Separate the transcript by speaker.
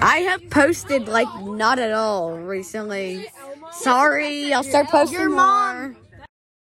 Speaker 1: I have posted like not at all recently. Sorry, I'll start posting
Speaker 2: Your
Speaker 1: more.
Speaker 2: mom